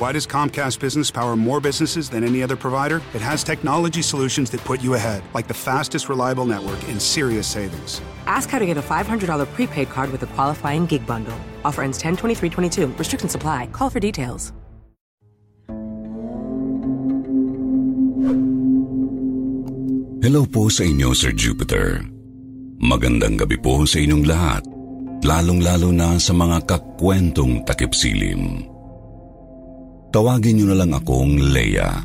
Why does Comcast Business power more businesses than any other provider? It has technology solutions that put you ahead, like the fastest, reliable network and serious savings. Ask how to get a $500 prepaid card with a qualifying gig bundle. Offer ends 10 22 Restrictions apply. Call for details. Hello po sa inyo, Sir Jupiter. Magandang gabi po sa inyong lahat, lalong-lalo na sa mga kakwentong takipsilim. Tawagin niyo na lang akong Leia.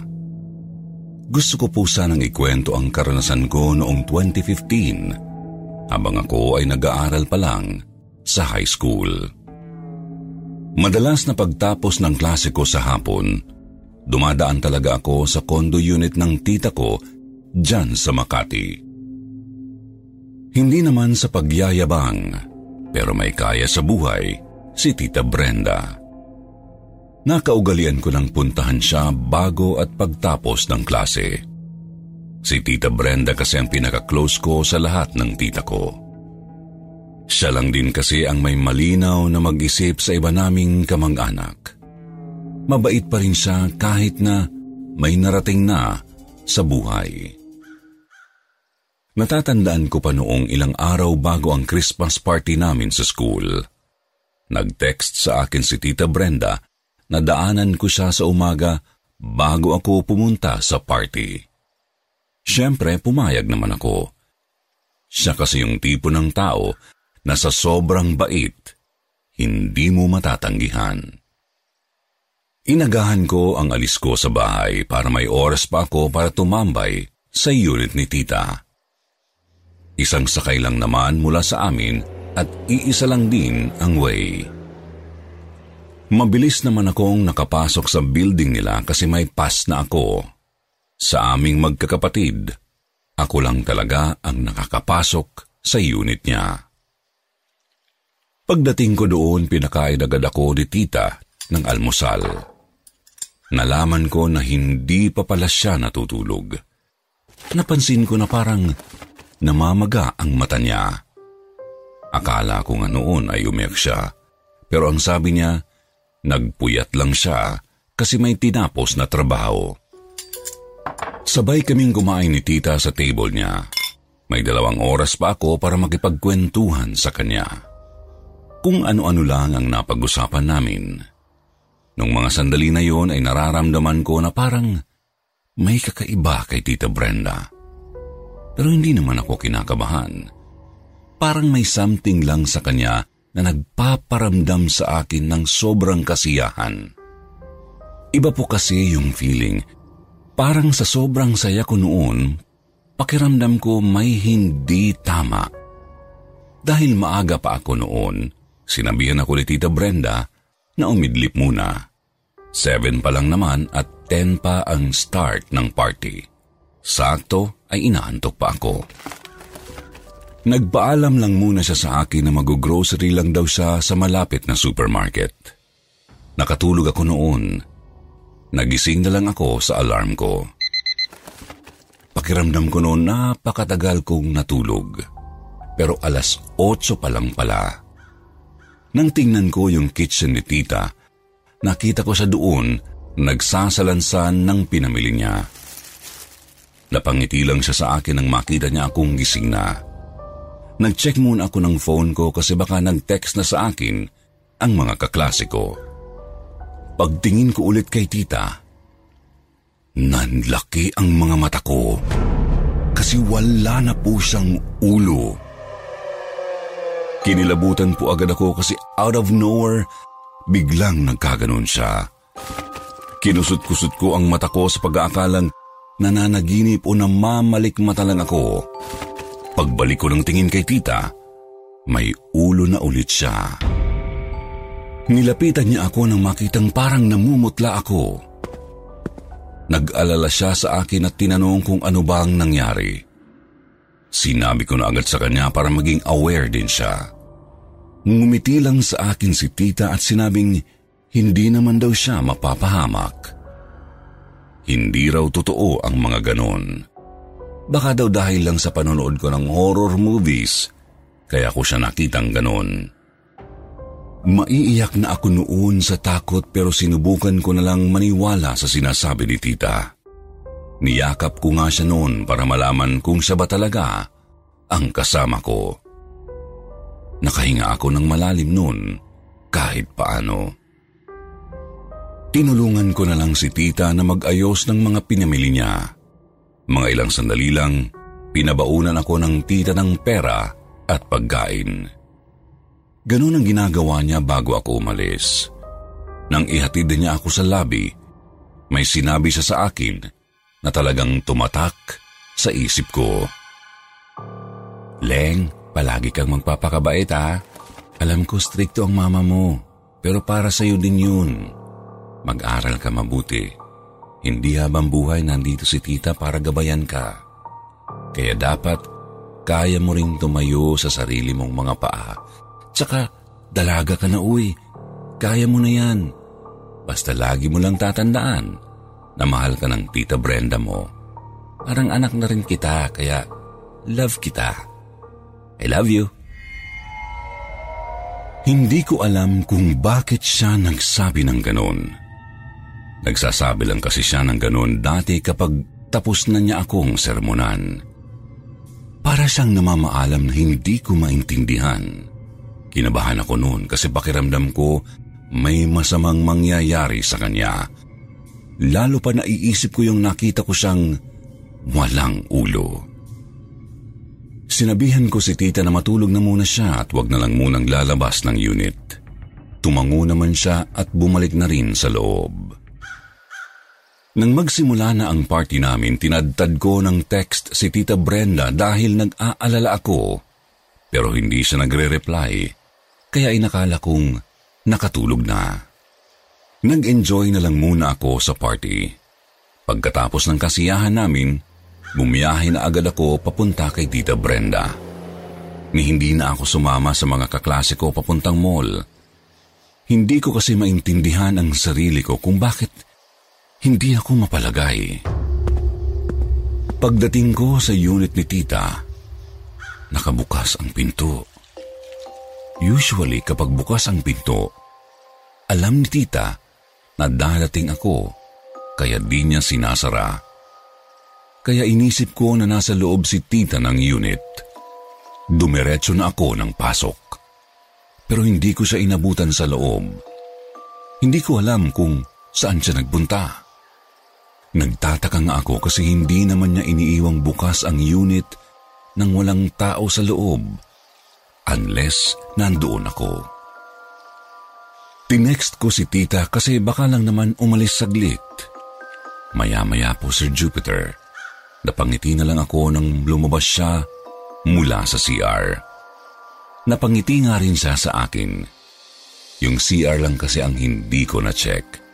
Gusto ko po sanang ikwento ang karanasan ko noong 2015 habang ako ay nag-aaral pa lang sa high school. Madalas na pagtapos ng klase ko sa hapon, dumadaan talaga ako sa condo unit ng tita ko dyan sa Makati. Hindi naman sa pagyayabang, pero may kaya sa buhay si Tita Brenda. Nakaugalian ko ng puntahan siya bago at pagtapos ng klase. Si Tita Brenda kasi ang pinaka-close ko sa lahat ng tita ko. Siya lang din kasi ang may malinaw na mag-isip sa iba naming kamag-anak. Mabait pa rin siya kahit na may narating na sa buhay. Natatandaan ko pa noong ilang araw bago ang Christmas party namin sa school. Nag-text sa akin si Tita Brenda na daanan ko siya sa umaga bago ako pumunta sa party. Siyempre, pumayag naman ako. Siya kasi yung tipo ng tao na sa sobrang bait, hindi mo matatanggihan. Inagahan ko ang alis ko sa bahay para may oras pa ako para tumambay sa unit ni tita. Isang sakay lang naman mula sa amin at iisa lang din ang way. Mabilis naman akong nakapasok sa building nila kasi may pass na ako. Sa aming magkakapatid, ako lang talaga ang nakakapasok sa unit niya. Pagdating ko doon, pinakain agad ako ni tita ng almusal. Nalaman ko na hindi pa pala siya natutulog. Napansin ko na parang namamaga ang mata niya. Akala ko nga noon ay umiyak siya, pero ang sabi niya, nagpuyat lang siya kasi may tinapos na trabaho. Sabay kaming kumain ni tita sa table niya. May dalawang oras pa ako para makipagkwentuhan sa kanya. Kung ano-ano lang ang napag-usapan namin. Nung mga sandali na yon ay nararamdaman ko na parang may kakaiba kay Tita Brenda. Pero hindi naman ako kinakabahan. Parang may something lang sa kanya na nagpaparamdam sa akin ng sobrang kasiyahan. Iba po kasi yung feeling. Parang sa sobrang saya ko noon, pakiramdam ko may hindi tama. Dahil maaga pa ako noon, sinabihan ako ni Tita Brenda na umidlip muna. Seven pa lang naman at ten pa ang start ng party. Sakto ay inaantok pa ako. Nagpaalam lang muna siya sa akin na mag-grocery lang daw siya sa malapit na supermarket. Nakatulog ako noon. Nagising na lang ako sa alarm ko. Pakiramdam ko noon napakatagal kong natulog. Pero alas 8 pa lang pala. Nang tingnan ko yung kitchen ni tita, nakita ko siya doon nagsasalansan ng pinamili niya. Napangiti lang siya sa akin nang makita niya akong gising na. Nag-check muna ako ng phone ko kasi baka nag-text na sa akin ang mga kaklase ko. Pagtingin ko ulit kay tita, nanlaki ang mga mata ko kasi wala na po siyang ulo. Kinilabutan po agad ako kasi out of nowhere, biglang nagkaganon siya. Kinusot-kusot ko ang mata ko sa pag-aakalang nananaginip o namamalikmata lang ako. Pagbalik ko ng tingin kay tita, may ulo na ulit siya. Nilapitan niya ako nang makitang parang namumutla ako. Nag-alala siya sa akin at tinanong kung ano ba ang nangyari. Sinabi ko na agad sa kanya para maging aware din siya. Ngumiti lang sa akin si tita at sinabing hindi naman daw siya mapapahamak. Hindi raw totoo ang mga ganon. Baka daw dahil lang sa panonood ko ng horror movies, kaya ko siya nakitang ganon. Maiiyak na ako noon sa takot pero sinubukan ko na lang maniwala sa sinasabi ni tita. Niyakap ko nga siya noon para malaman kung siya ba talaga ang kasama ko. Nakahinga ako ng malalim noon kahit paano. Tinulungan ko na lang si tita na mag-ayos ng mga pinamili niya. Mga ilang sandali lang, pinabaunan ako ng tita ng pera at pagkain. Ganun ang ginagawa niya bago ako umalis. Nang ihatid niya ako sa labi, may sinabi siya sa akin na talagang tumatak sa isip ko. Leng, Palagi kang magpapakabait ha. Alam ko strikto ang mama mo, pero para sa'yo din yun. Mag-aral ka mabuti. Hindi habang buhay nandito si tita para gabayan ka. Kaya dapat kaya mo ring tumayo sa sarili mong mga paa. Tsaka dalaga ka na uwi. Kaya mo na yan. Basta lagi mo lang tatandaan na mahal ka ng tita Brenda mo. Parang anak na rin kita, kaya love kita. I love you. Hindi ko alam kung bakit siya nagsabi ng ganon. Nagsasabi lang kasi siya ng ganon dati kapag tapos na niya akong sermonan. Para siyang namamaalam na hindi ko maintindihan. Kinabahan ako noon kasi pakiramdam ko may masamang mangyayari sa kanya. Lalo pa naiisip ko yung nakita ko siyang walang ulo. Sinabihan ko si tita na matulog na muna siya at wag na lang munang lalabas ng unit. Tumango naman siya at bumalik na rin sa loob. Nang magsimula na ang party namin, tinadtad ko ng text si Tita Brenda dahil nag-aalala ako. Pero hindi siya nagre-reply, kaya inakala kong nakatulog na. Nag-enjoy na lang muna ako sa party. Pagkatapos ng kasiyahan namin, bumiyahe na agad ako papunta kay Tita Brenda. Ni hindi na ako sumama sa mga kaklase ko papuntang mall. Hindi ko kasi maintindihan ang sarili ko kung bakit hindi ako mapalagay. Pagdating ko sa unit ni Tita, nakabukas ang pinto. Usually kapag bukas ang pinto, alam ni Tita na darating ako kaya di niya sinasara kaya inisip ko na nasa loob si tita ng unit. Dumiretso na ako ng pasok. Pero hindi ko siya inabutan sa loob. Hindi ko alam kung saan siya nagpunta. Nagtataka nga ako kasi hindi naman niya iniiwang bukas ang unit nang walang tao sa loob unless nandoon ako. Tinext ko si tita kasi baka lang naman umalis saglit. Maya-maya po Sir Jupiter. Napangiti na lang ako nang lumabas siya mula sa CR. Napangiti nga rin siya sa akin. Yung CR lang kasi ang hindi ko na-check.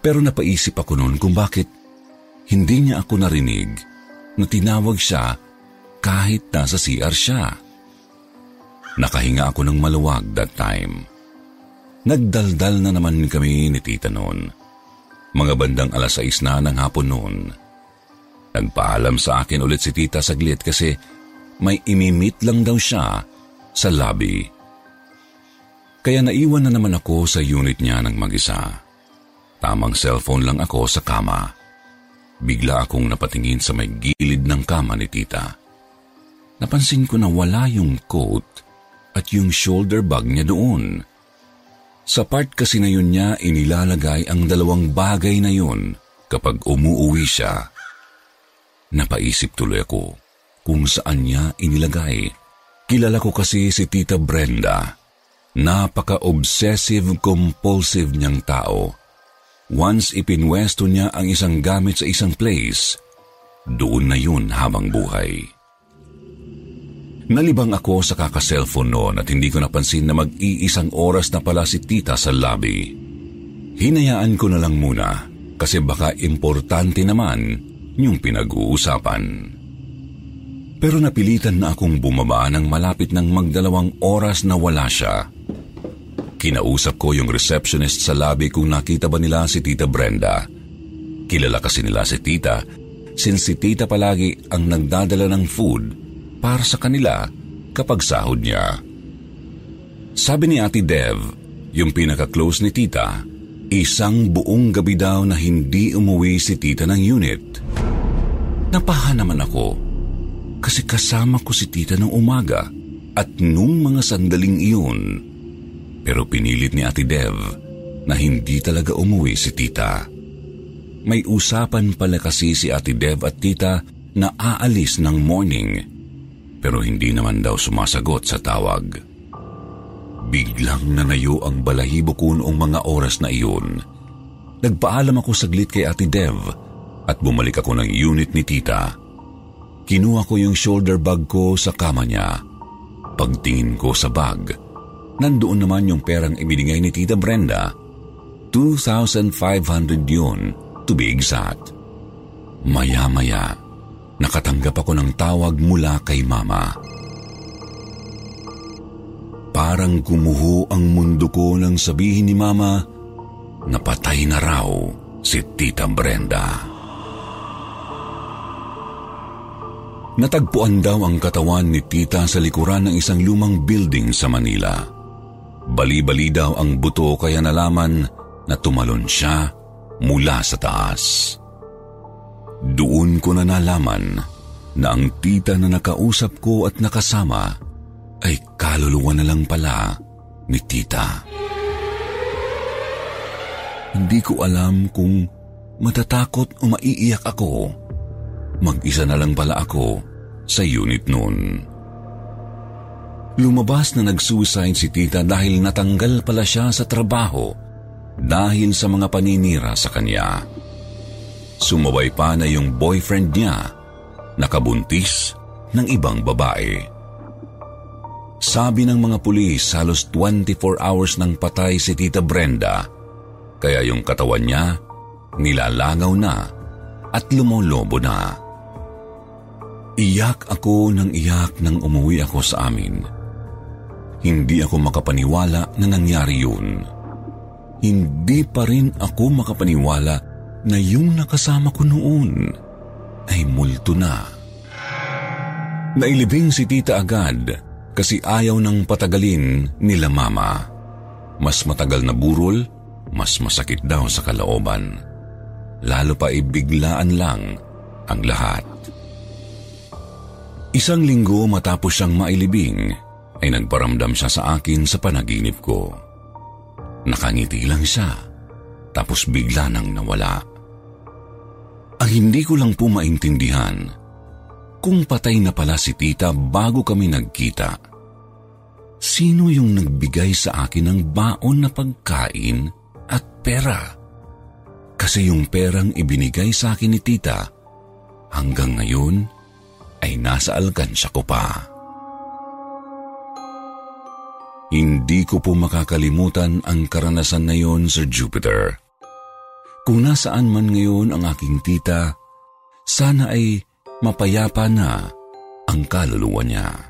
Pero napaisip ako noon kung bakit hindi niya ako narinig na tinawag siya kahit nasa CR siya. Nakahinga ako ng maluwag that time. Nagdaldal na naman kami ni tita noon. Mga bandang alas 6 na ng hapon noon. Nagpaalam sa akin ulit si tita saglit kasi may imimit lang daw siya sa lobby. Kaya naiwan na naman ako sa unit niya ng mag-isa. Tamang cellphone lang ako sa kama. Bigla akong napatingin sa may gilid ng kama ni tita. Napansin ko na wala yung coat at yung shoulder bag niya doon. Sa part kasi na yun niya inilalagay ang dalawang bagay na yun kapag umuuwi siya. Napaisip tuloy ako kung saan niya inilagay. Kilala ko kasi si Tita Brenda. Napaka-obsessive-compulsive niyang tao. Once ipinwesto niya ang isang gamit sa isang place, doon na yun habang buhay. Nalibang ako sa kaka-cellphone noon at hindi ko napansin na mag-iisang oras na pala si tita sa lobby. Hinayaan ko na lang muna kasi baka importante naman yung pinag-uusapan. Pero napilitan na akong bumaba ng malapit ng magdalawang oras na wala siya. Kinausap ko yung receptionist sa lobby kung nakita ba nila si Tita Brenda. Kilala kasi nila si Tita since si Tita palagi ang nagdadala ng food para sa kanila kapag sahod niya. Sabi ni Ate Dev, yung pinaka-close ni Tita, isang buong gabi daw na hindi umuwi si Tita ng unit. Napaha naman ako kasi kasama ko si Tita ng umaga at nung mga sandaling iyon. Pero pinilit ni Ate Dev na hindi talaga umuwi si Tita. May usapan pala kasi si Ate Dev at Tita na aalis ng morning pero hindi naman daw sumasagot sa tawag. Biglang nanayo ang balahibo ko noong mga oras na iyon. Nagpaalam ako saglit kay Ate Dev at bumalik ako ng unit ni Tita. Kinuha ko yung shoulder bag ko sa kama niya. Pagtingin ko sa bag, nandoon naman yung perang ibinigay ni Tita Brenda. 2,500 yun, to be exact. Maya-maya, nakatanggap ako ng tawag mula kay Mama. Parang gumuho ang mundo ko nang sabihin ni Mama na patay na raw si Tita Brenda. Natagpuan daw ang katawan ni Tita sa likuran ng isang lumang building sa Manila. Bali-bali daw ang buto kaya nalaman na tumalon siya mula sa taas. Doon ko na nalaman na ang tita na nakausap ko at nakasama ay kaluluwa na lang pala ni tita. Hindi ko alam kung matatakot o maiiyak ako. Mag-isa na lang pala ako sa unit noon. Lumabas na nag-suicide si tita dahil natanggal pala siya sa trabaho dahil sa mga paninira sa kanya. Sumabay pa na yung boyfriend niya nakabuntis ng ibang babae. Sabi ng mga pulis, halos 24 hours nang patay si Tita Brenda, kaya yung katawan niya nilalangaw na at lumolobo na. Iyak ako ng iyak nang umuwi ako sa amin. Hindi ako makapaniwala na nangyari yun. Hindi pa rin ako makapaniwala na yung nakasama ko noon ay multo na. Nailibing si tita agad kasi ayaw nang patagalin nila mama. Mas matagal na burol, mas masakit daw sa kalooban. Lalo pa ibiglaan lang ang lahat. Isang linggo matapos siyang mailibing, ay nagparamdam siya sa akin sa panaginip ko. Nakangiti lang siya, tapos bigla nang nawala. Ang hindi ko lang po maintindihan, kung patay na pala si tita bago kami nagkita, sino yung nagbigay sa akin ng baon na pagkain at pera? Kasi yung perang ibinigay sa akin ni tita, hanggang ngayon ay nasa alkansya ko pa. Hindi ko po makakalimutan ang karanasan na yon, Sir Jupiter. Kung nasaan man ngayon ang aking tita, sana ay mapayapa na ang kaluluwa niya.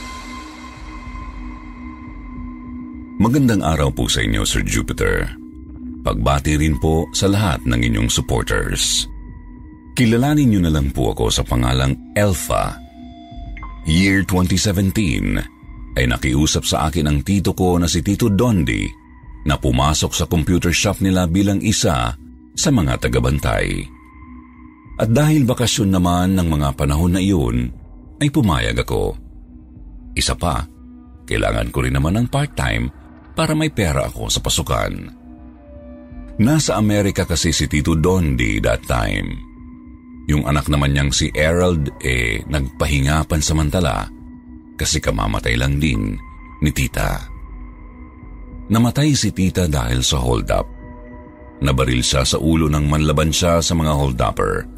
Magandang araw po sa inyo, Sir Jupiter. Pagbati rin po sa lahat ng inyong supporters. Kilalanin niyo na lang po ako sa pangalang Alpha. Year 2017 ay nakiusap sa akin ang tito ko na si Tito Dondi na pumasok sa computer shop nila bilang isa sa mga tagabantay. At dahil bakasyon naman ng mga panahon na iyon, ay pumayag ako. Isa pa, kailangan ko rin naman ng part-time para may pera ako sa pasukan. Nasa Amerika kasi si Tito Dondi that time. Yung anak naman niyang si Erald eh nagpahinga pansamantala kasi kamamatay lang din ni tita. Namatay si tita dahil sa hold-up. Nabaril siya sa ulo nang manlaban siya sa mga hold-upper.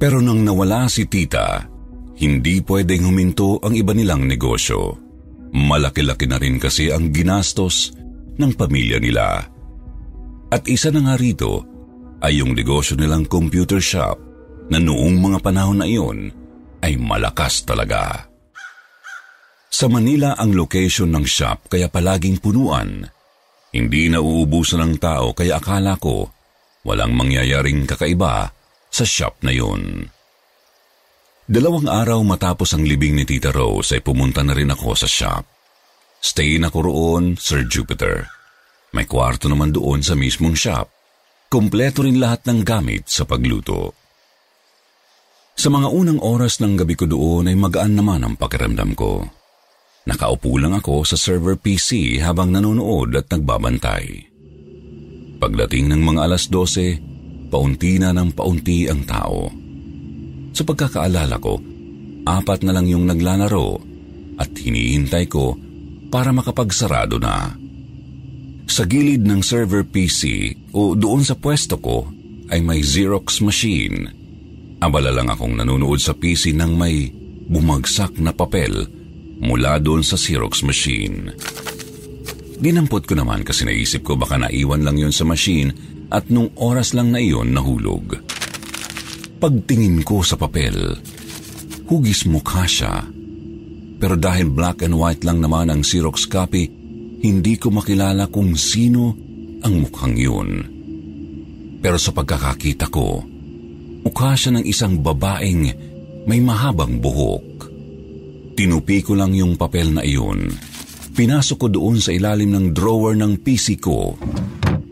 Pero nang nawala si tita, hindi pwedeng huminto ang iba nilang negosyo. Malaki-laki na rin kasi ang ginastos ng pamilya nila. At isa na nga rito ay yung negosyo nilang computer shop na noong mga panahon na iyon ay malakas talaga. Sa Manila ang location ng shop kaya palaging punuan. Hindi na uubusan ng tao kaya akala ko walang mangyayaring kakaiba sa shop na yun. Dalawang araw matapos ang libing ni Tita Rose ay pumunta na rin ako sa shop. Stay na ko roon, Sir Jupiter. May kwarto naman doon sa mismong shop. Kompleto rin lahat ng gamit sa pagluto. Sa mga unang oras ng gabi ko doon ay magaan naman ang pakiramdam ko. Nakaupo lang ako sa server PC habang nanonood at nagbabantay. Pagdating ng mga alas 12, paunti na ng paunti ang tao. Sa pagkakaalala ko, apat na lang yung naglalaro at hinihintay ko para makapagsarado na. Sa gilid ng server PC o doon sa pwesto ko ay may Xerox machine. Abala lang akong nanonood sa PC nang may bumagsak na papel mula doon sa Xerox machine. Dinampot ko naman kasi naisip ko baka naiwan lang yon sa machine at nung oras lang na iyon nahulog. Pagtingin ko sa papel, hugis mukha siya. Pero dahil black and white lang naman ang Xerox copy, hindi ko makilala kung sino ang mukhang yun. Pero sa pagkakakita ko, mukha siya ng isang babaeng may mahabang buhok. Tinupi ko lang yung papel na iyon. Pinasok ko doon sa ilalim ng drawer ng PC ko.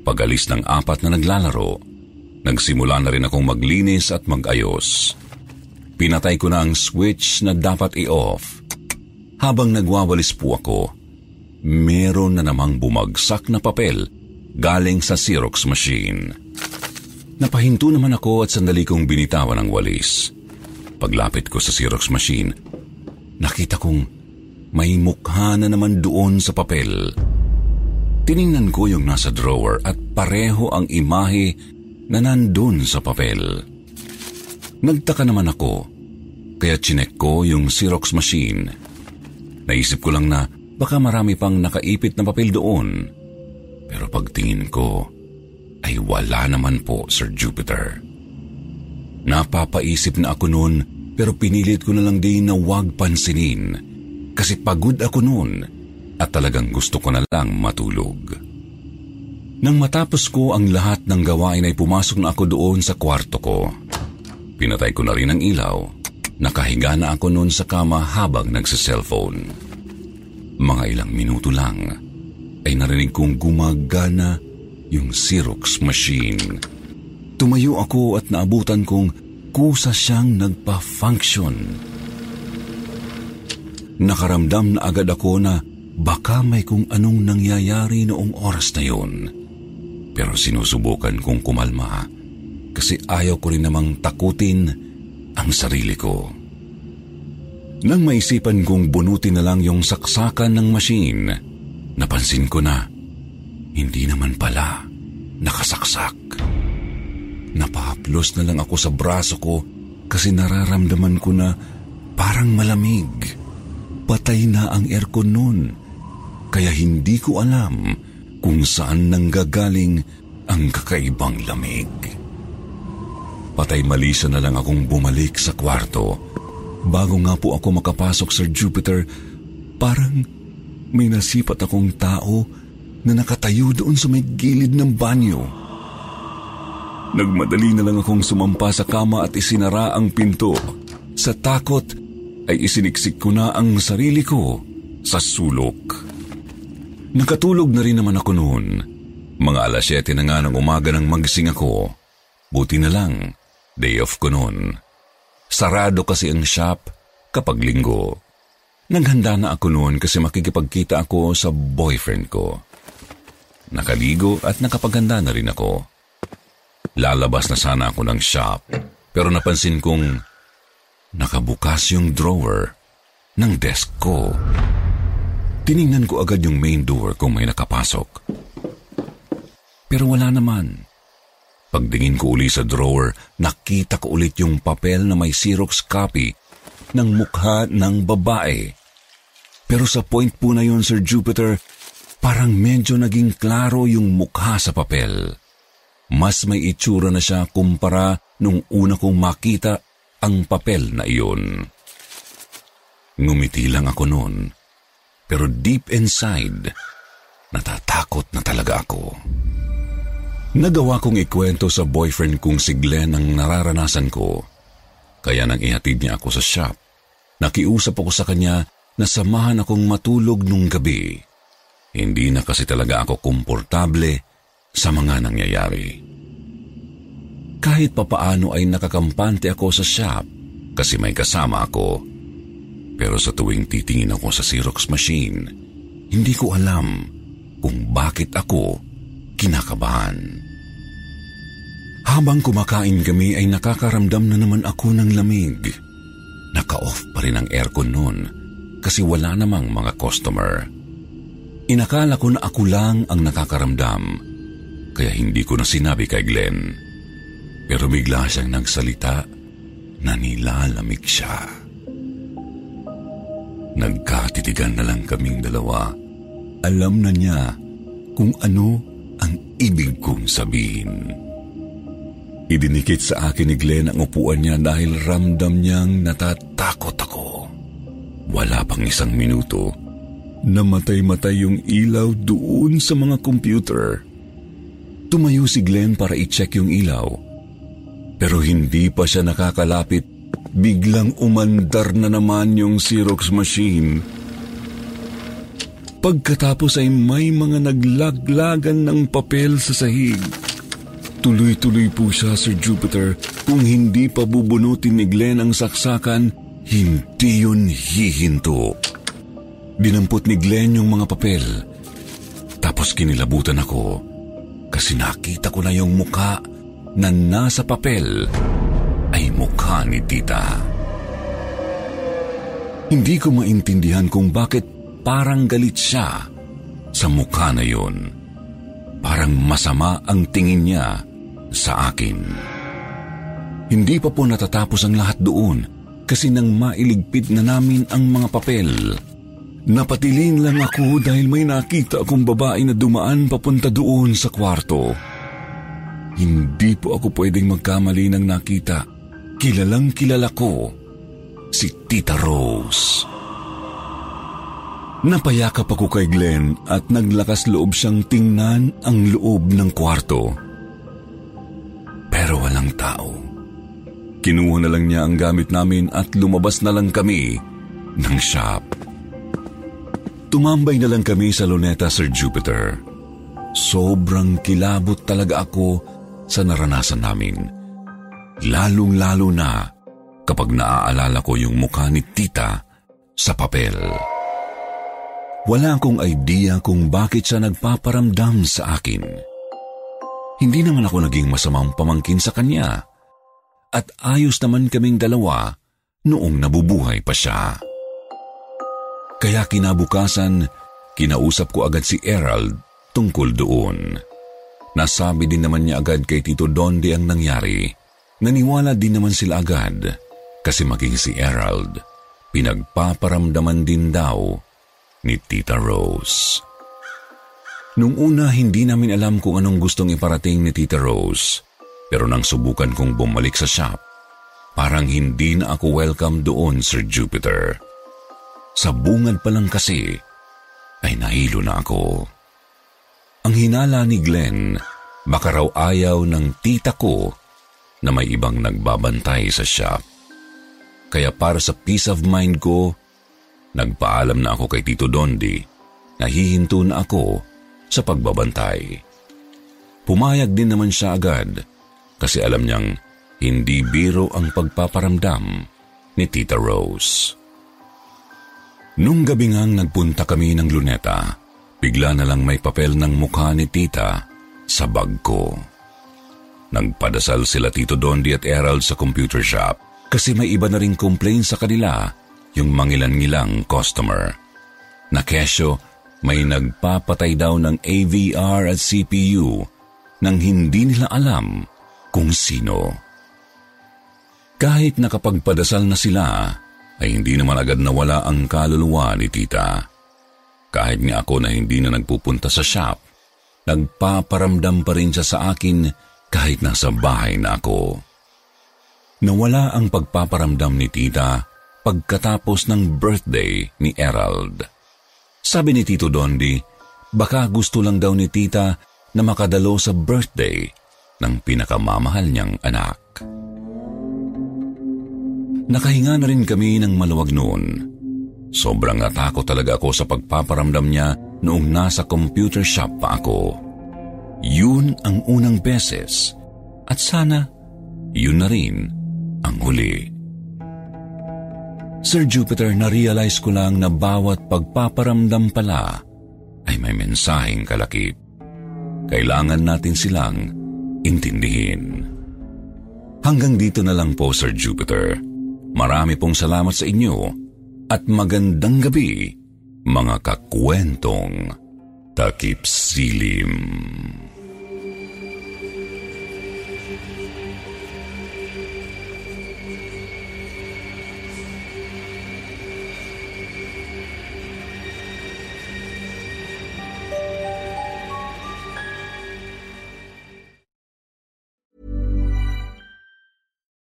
Pagalis ng apat na naglalaro, Nagsimula na rin akong maglinis at magayos. Pinatay ko na ang switch na dapat i-off. Habang nagwawalis po ako, meron na namang bumagsak na papel galing sa Xerox machine. Napahinto naman ako at sandali kong binitawan ang walis. Paglapit ko sa Xerox machine, nakita kong may mukha na naman doon sa papel. Tiningnan ko yung nasa drawer at pareho ang imahe na nandun sa papel. Nagtaka naman ako, kaya chinek ko yung Xerox machine. Naisip ko lang na baka marami pang nakaipit na papel doon. Pero pagtingin ko, ay wala naman po, Sir Jupiter. Napapaisip na ako noon pero pinilit ko na lang din na huwag pansinin kasi pagod ako noon at talagang gusto ko na lang matulog. Nang matapos ko ang lahat ng gawain ay pumasok na ako doon sa kwarto ko. Pinatay ko na rin ang ilaw. Nakahiga na ako noon sa kama habang nagsa-cellphone. Mga ilang minuto lang ay narinig kong gumagana yung Xerox machine. Tumayo ako at naabutan kong kusa siyang nagpa-function. Nakaramdam na agad ako na baka may kung anong nangyayari noong oras na yun. Pero sinusubukan kong kumalma kasi ayaw ko rin namang takutin ang sarili ko. Nang maisipan kong bunutin na lang yung saksakan ng machine, napansin ko na hindi naman pala nakasaksak. Napahaplos na lang ako sa braso ko kasi nararamdaman ko na parang malamig. Patay na ang aircon noon. Kaya hindi ko alam kung saan nanggagaling ang kakaibang lamig. Patay malisa na lang akong bumalik sa kwarto. Bago nga po ako makapasok sa Jupiter, parang may nasipat akong tao na nakatayo doon sa may gilid ng banyo. Nagmadali na lang akong sumampa sa kama at isinara ang pinto. Sa takot ay isiniksik ko na ang sarili ko sa sulok. Nakatulog na rin naman ako noon. Mga alas 7 na nga ng umaga nang magising ako. Buti na lang, day off ko noon. Sarado kasi ang shop kapag linggo. Naghanda na ako noon kasi makikipagkita ako sa boyfriend ko. Nakaligo at nakapaganda na rin ako. Lalabas na sana ako ng shop pero napansin kong nakabukas yung drawer ng desk ko. Tiningnan ko agad yung main door kung may nakapasok. Pero wala naman. Pagdingin ko uli sa drawer, nakita ko ulit yung papel na may Xerox copy ng mukha ng babae. Pero sa point po na yun, Sir Jupiter, parang medyo naging klaro yung mukha sa papel. Mas may itsura na siya kumpara nung una kong makita ang papel na iyon. Ngumiti lang ako noon, pero deep inside, natatakot na talaga ako. Nagawa kong ikwento sa boyfriend kong si Glenn ang nararanasan ko. Kaya nang ihatid niya ako sa shop, nakiusap ako sa kanya na samahan akong matulog nung gabi. Hindi na kasi talaga ako komportable sa mga nangyayari. Kahit papaano ay nakakampante ako sa shop kasi may kasama ako. Pero sa tuwing titingin ako sa Xerox machine, hindi ko alam kung bakit ako kinakabahan. Habang kumakain kami ay nakakaramdam na naman ako ng lamig. Naka-off pa rin ang aircon noon kasi wala namang mga customer. Inakala ko na ako lang ang nakakaramdam, kaya hindi ko na sinabi kay Glenn. Pero bigla siyang nagsalita na nilalamig siya. Nagkatitigan na lang kaming dalawa. Alam na niya kung ano ang ibig kong sabihin. Idinikit sa akin ni Glenn ang upuan niya dahil ramdam niyang natatakot ako. Wala pang isang minuto Namatay-matay yung ilaw doon sa mga computer. Tumayo si Glenn para i-check yung ilaw. Pero hindi pa siya nakakalapit, biglang umandar na naman yung Xerox machine. Pagkatapos ay may mga naglaglagan ng papel sa sahig. Tuloy-tuloy po siya, Sir Jupiter. Kung hindi pa bubunutin ni Glenn ang saksakan, hindi yun hihinto. Dinampot ni Glenn yung mga papel. Tapos kinilabutan ako kasi nakita ko na yung muka na nasa papel ay mukha ni tita. Hindi ko maintindihan kung bakit parang galit siya sa mukha na yun. Parang masama ang tingin niya sa akin. Hindi pa po natatapos ang lahat doon kasi nang mailigpit na namin ang mga papel Napatiling lang ako dahil may nakita akong babae na dumaan papunta doon sa kwarto. Hindi po ako pwedeng magkamali ng nakita. Kilalang kilala ko si Tita Rose. Napayakap ako kay Glenn at naglakas loob siyang tingnan ang loob ng kwarto. Pero walang tao. Kinuha na lang niya ang gamit namin at lumabas na lang kami ng shop. Tumambay na lang kami sa Luneta, Sir Jupiter. Sobrang kilabot talaga ako sa naranasan namin. Lalong-lalo na kapag naaalala ko yung mukha ni tita sa papel. Wala akong idea kung bakit siya nagpaparamdam sa akin. Hindi naman ako naging masamang pamangkin sa kanya. At ayos naman kaming dalawa noong nabubuhay pa siya. Kaya kinabukasan, kinausap ko agad si Erald tungkol doon. Nasabi din naman niya agad kay Tito Dondi ang nangyari. Naniwala din naman sila agad kasi maging si Erald, pinagpaparamdaman din daw ni Tita Rose. Nung una, hindi namin alam kung anong gustong iparating ni Tita Rose. Pero nang subukan kong bumalik sa shop, parang hindi na ako welcome doon, Sir Jupiter. Sa bungad pa lang kasi, ay nahilo na ako. Ang hinala ni Glenn, baka raw ayaw ng tita ko na may ibang nagbabantay sa shop. Kaya para sa peace of mind ko, nagpaalam na ako kay Tito Dondi na hihinto na ako sa pagbabantay. Pumayag din naman siya agad kasi alam niyang hindi biro ang pagpaparamdam ni Tita Rose. Nung gabi ngang nagpunta kami ng luneta, bigla na lang may papel ng mukha ni Tita sa bag ko. Nagpadasal sila Tito Dondi at Errol sa computer shop kasi may iba na ring complaint sa kanila yung mangilan-ngilang customer. Na kesyo, may nagpapatay daw ng AVR at CPU nang hindi nila alam kung sino. Kahit nakapagpadasal na sila, ay hindi naman agad nawala ang kaluluwa ni tita. Kahit nga ako na hindi na nagpupunta sa shop, nagpaparamdam pa rin siya sa akin kahit nasa bahay na ako. Nawala ang pagpaparamdam ni tita pagkatapos ng birthday ni Erald. Sabi ni Tito Dondi, baka gusto lang daw ni tita na makadalo sa birthday ng pinakamamahal niyang anak. Nakahinga na rin kami ng maluwag noon. Sobrang natakot talaga ako sa pagpaparamdam niya noong nasa computer shop pa ako. Yun ang unang beses at sana yun na rin ang huli. Sir Jupiter, na-realize ko lang na bawat pagpaparamdam pala ay may mensaheng kalakip. Kailangan natin silang intindihin. Hanggang dito na lang po, Sir Jupiter. Marami pong salamat sa inyo at magandang gabi, mga kakwentong takip silim.